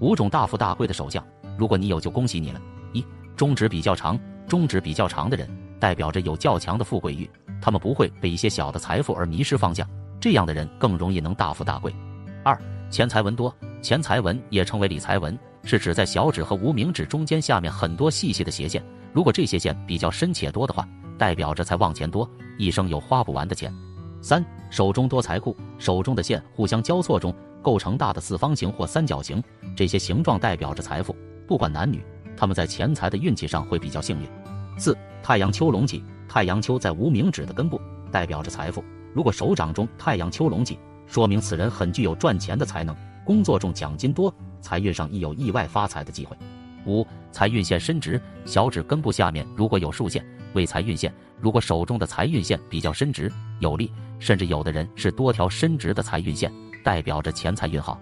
五种大富大贵的手相，如果你有，就恭喜你了。一、中指比较长，中指比较长的人，代表着有较强的富贵欲，他们不会被一些小的财富而迷失方向，这样的人更容易能大富大贵。二、钱财纹多，钱财纹也称为理财纹，是指在小指和无名指中间下面很多细细的斜线，如果这些线比较深且多的话，代表着财旺钱多，一生有花不完的钱。三、手中多财库，手中的线互相交错中。构成大的四方形或三角形，这些形状代表着财富。不管男女，他们在钱财的运气上会比较幸运。四太阳丘隆起，太阳丘在无名指的根部，代表着财富。如果手掌中太阳丘隆起，说明此人很具有赚钱的才能，工作中奖金多，财运上亦有意外发财的机会。五财运线伸直，小指根部下面如果有竖线，为财运线。如果手中的财运线比较伸直有力，甚至有的人是多条伸直的财运线。代表着钱财运好。